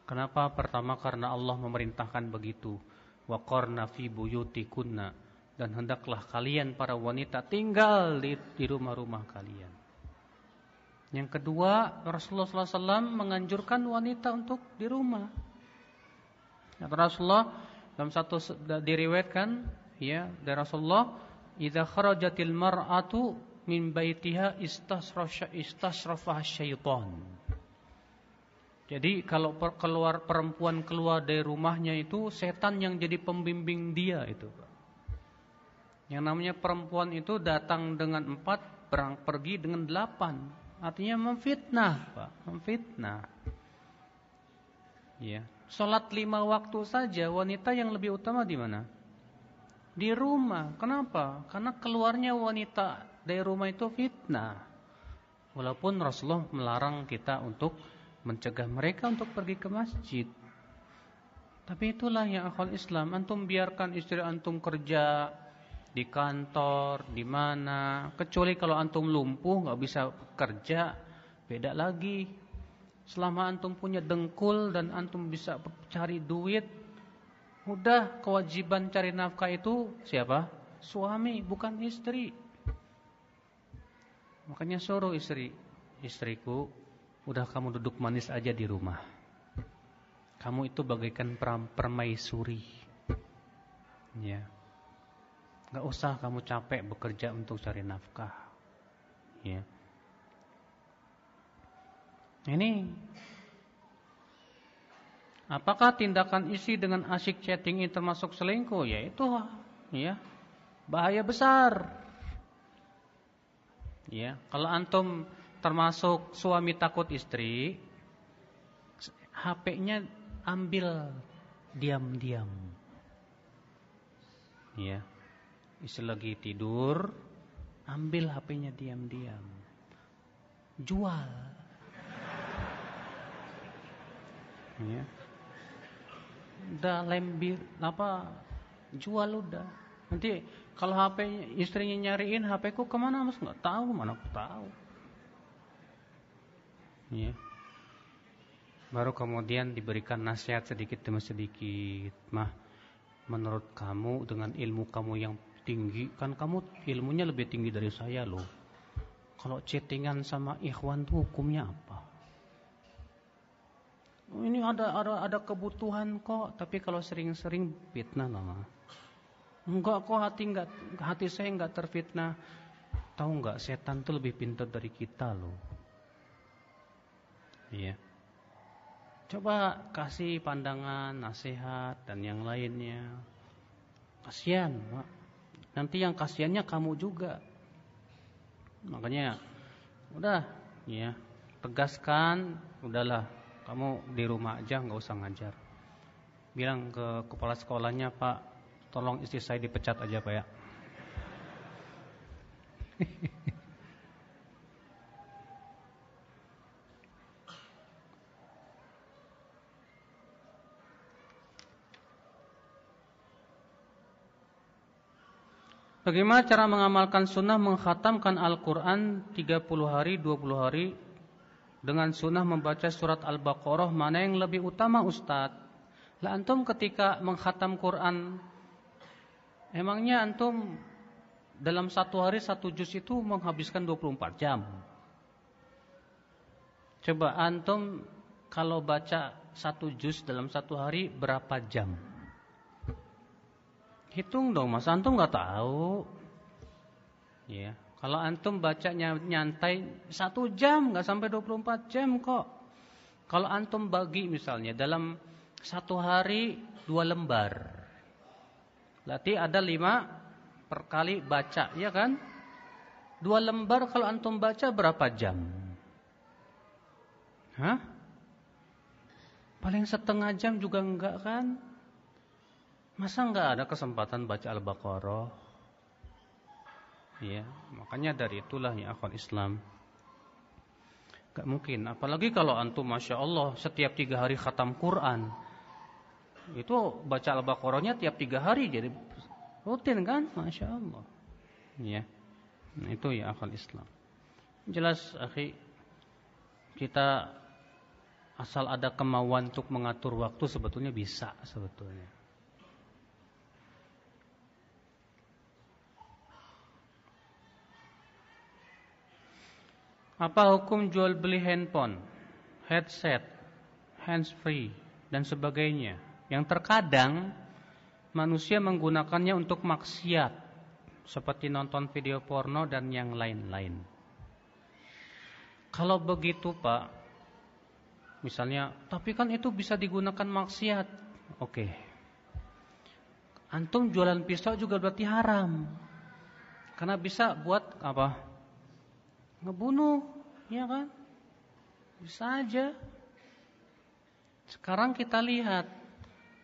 Kenapa? Pertama karena Allah memerintahkan begitu. Wa qarna fi buyutikunna dan hendaklah kalian para wanita tinggal di, di rumah-rumah kalian. Yang kedua, Rasulullah SAW menganjurkan wanita untuk di rumah. Rasulullah dalam satu diriwayatkan ya dari Rasulullah, "Idza kharajatil mar'atu min baitiha istasrafah syaitan." Jadi kalau keluar perempuan keluar dari rumahnya itu setan yang jadi pembimbing dia itu, Yang namanya perempuan itu datang dengan empat, perang pergi dengan delapan. Artinya memfitnah, Pak, memfitnah. Ya. Sholat lima waktu saja wanita yang lebih utama di mana? Di rumah. Kenapa? Karena keluarnya wanita dari rumah itu fitnah. Walaupun Rasulullah melarang kita untuk mencegah mereka untuk pergi ke masjid. Tapi itulah yang akal Islam. Antum biarkan istri antum kerja di kantor, di mana. Kecuali kalau antum lumpuh, nggak bisa kerja, beda lagi. Selama antum punya dengkul dan antum bisa cari duit, udah kewajiban cari nafkah itu siapa? Suami, bukan istri. Makanya suruh istri, istriku, udah kamu duduk manis aja di rumah. Kamu itu bagaikan permaisuri. Ya. Gak usah kamu capek bekerja untuk cari nafkah. Ya. Ini Apakah tindakan isi dengan asyik chatting ini termasuk selingkuh? Ya itu ya. Bahaya besar. Ya, kalau antum termasuk suami takut istri, HP-nya ambil diam-diam. Ya. Istri lagi tidur, ambil HP-nya diam-diam. Jual. Ya. Udah lembir apa jual udah. Nanti kalau HP istrinya nyariin HP ku ke mana mas nggak tahu mana aku tahu. Ya. Baru kemudian diberikan nasihat sedikit demi sedikit. Mah, menurut kamu dengan ilmu kamu yang tinggi, kan kamu ilmunya lebih tinggi dari saya loh. Kalau chattingan sama ikhwan tuh hukumnya apa? Ini ada ada ada kebutuhan kok, tapi kalau sering-sering fitnah lama. Enggak kok hati enggak hati saya enggak terfitnah. Tahu enggak setan tuh lebih pintar dari kita loh. Iya. Coba kasih pandangan, nasihat dan yang lainnya. Kasihan, Pak. Nanti yang kasihannya kamu juga. Makanya udah ya, tegaskan, udahlah kamu di rumah aja nggak usah ngajar. Bilang ke kepala sekolahnya, Pak, tolong istri saya dipecat aja, Pak ya. Bagaimana cara mengamalkan sunnah menghatamkan Al-Quran 30 hari, 20 hari dengan sunnah membaca surat Al-Baqarah mana yang lebih utama Ustadz? Lah antum ketika menghatam Quran emangnya antum dalam satu hari satu juz itu menghabiskan 24 jam. Coba antum kalau baca satu juz dalam satu hari berapa jam? Hitung dong, mas antum nggak tahu. Ya. Kalau antum bacanya nyantai satu jam, nggak sampai 24 jam kok. Kalau antum bagi misalnya dalam satu hari dua lembar, berarti ada lima perkali baca, ya kan? Dua lembar kalau antum baca berapa jam? Hah? Paling setengah jam juga enggak kan? Masa enggak ada kesempatan baca Al-Baqarah? Ya, makanya dari itulah ya akhwat Islam. Gak mungkin, apalagi kalau antum masya Allah setiap tiga hari khatam Quran, itu baca al-baqarahnya tiap tiga hari jadi rutin kan, masya Allah. Ya, nah, itu ya akal Islam. Jelas, akhi, kita asal ada kemauan untuk mengatur waktu sebetulnya bisa sebetulnya. Apa hukum jual beli handphone, headset, hands free dan sebagainya yang terkadang manusia menggunakannya untuk maksiat seperti nonton video porno dan yang lain-lain. Kalau begitu, Pak, misalnya, tapi kan itu bisa digunakan maksiat. Oke. Antum jualan pisau juga berarti haram. Karena bisa buat apa? Ngebunuh, ya kan? Bisa aja. Sekarang kita lihat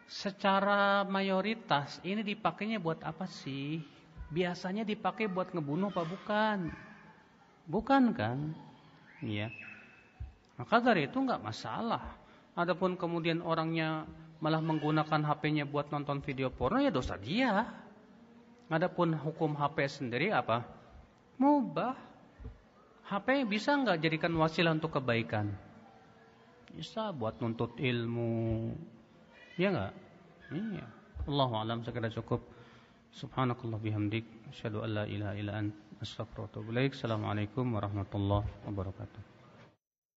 secara mayoritas ini dipakainya buat apa sih? Biasanya dipakai buat ngebunuh apa bukan? Bukan kan? Iya. Maka dari itu nggak masalah. Adapun kemudian orangnya malah menggunakan HP-nya buat nonton video porno ya dosa dia. Adapun hukum HP sendiri apa? Mubah. HP bisa nggak jadikan wasilah untuk kebaikan? Bisa buat nuntut ilmu, Ya enggak? Iya. Allah alam sekadar cukup. Subhanakallah bihamdik. Asyhadu an la ilaha. Assalamualaikum warahmatullahi wabarakatuh.